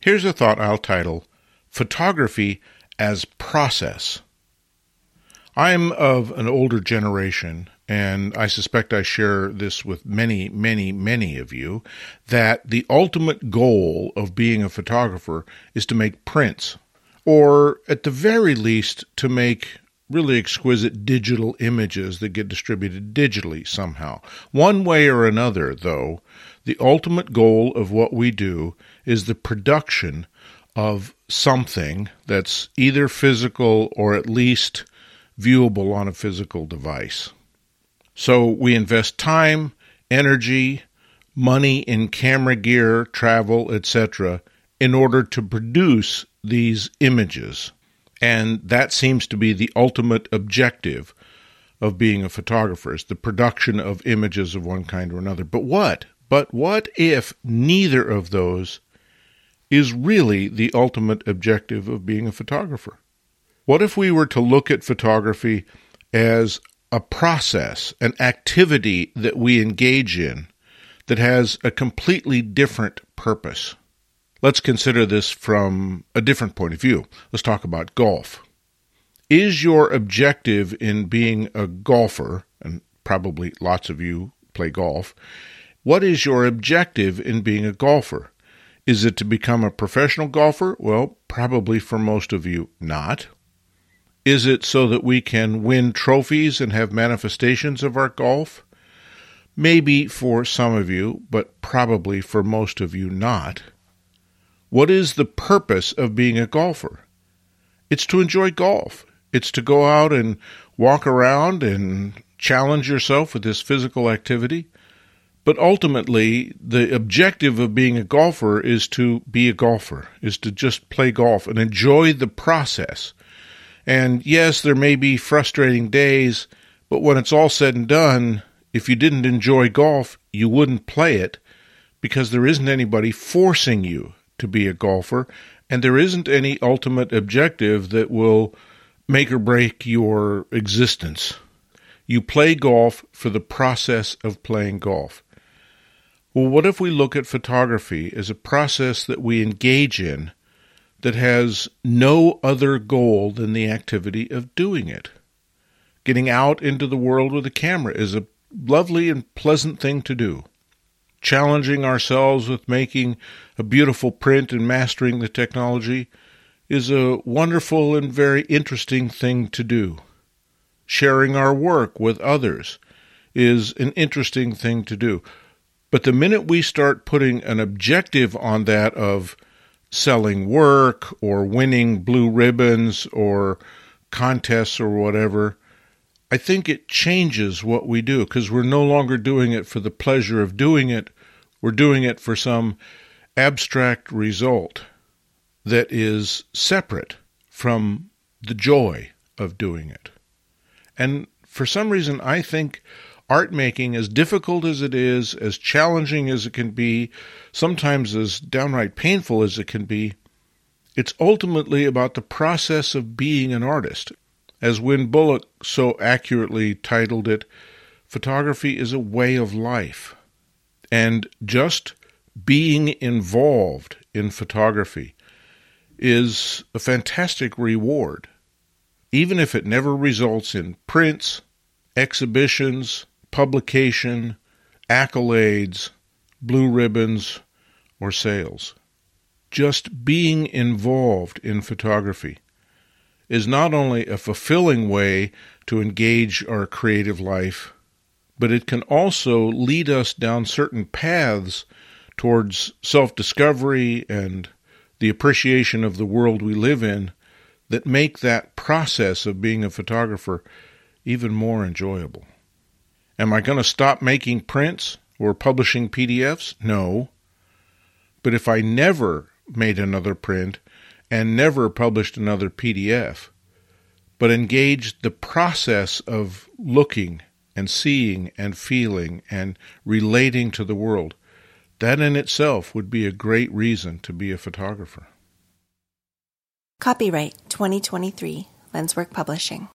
Here's a thought I'll title Photography as Process. I'm of an older generation, and I suspect I share this with many, many, many of you, that the ultimate goal of being a photographer is to make prints, or at the very least, to make really exquisite digital images that get distributed digitally somehow. One way or another, though, the ultimate goal of what we do is the production of something that's either physical or at least viewable on a physical device. So we invest time, energy, money in camera gear, travel, etc., in order to produce these images. And that seems to be the ultimate objective of being a photographer is the production of images of one kind or another. But what? But what if neither of those is really the ultimate objective of being a photographer? What if we were to look at photography as a process, an activity that we engage in that has a completely different purpose? Let's consider this from a different point of view. Let's talk about golf. Is your objective in being a golfer, and probably lots of you play golf, what is your objective in being a golfer? Is it to become a professional golfer? Well, probably for most of you, not. Is it so that we can win trophies and have manifestations of our golf? Maybe for some of you, but probably for most of you, not. What is the purpose of being a golfer? It's to enjoy golf. It's to go out and walk around and challenge yourself with this physical activity. But ultimately, the objective of being a golfer is to be a golfer, is to just play golf and enjoy the process. And yes, there may be frustrating days, but when it's all said and done, if you didn't enjoy golf, you wouldn't play it because there isn't anybody forcing you to be a golfer, and there isn't any ultimate objective that will make or break your existence. You play golf for the process of playing golf. Well, what if we look at photography as a process that we engage in that has no other goal than the activity of doing it? Getting out into the world with a camera is a lovely and pleasant thing to do challenging ourselves with making a beautiful print and mastering the technology is a wonderful and very interesting thing to do. Sharing our work with others is an interesting thing to do. But the minute we start putting an objective on that of selling work or winning blue ribbons or contests or whatever, I think it changes what we do because we're no longer doing it for the pleasure of doing it. We're doing it for some abstract result that is separate from the joy of doing it. And for some reason, I think art making, as difficult as it is, as challenging as it can be, sometimes as downright painful as it can be, it's ultimately about the process of being an artist. As Wynn Bullock so accurately titled it, photography is a way of life. And just being involved in photography is a fantastic reward, even if it never results in prints, exhibitions, publication, accolades, blue ribbons, or sales. Just being involved in photography is not only a fulfilling way to engage our creative life, but it can also lead us down certain paths towards self discovery and the appreciation of the world we live in that make that process of being a photographer even more enjoyable. Am I going to stop making prints or publishing PDFs? No. But if I never made another print and never published another PDF, but engaged the process of looking and seeing and feeling and relating to the world, that in itself would be a great reason to be a photographer. Copyright 2023 LensWork Publishing.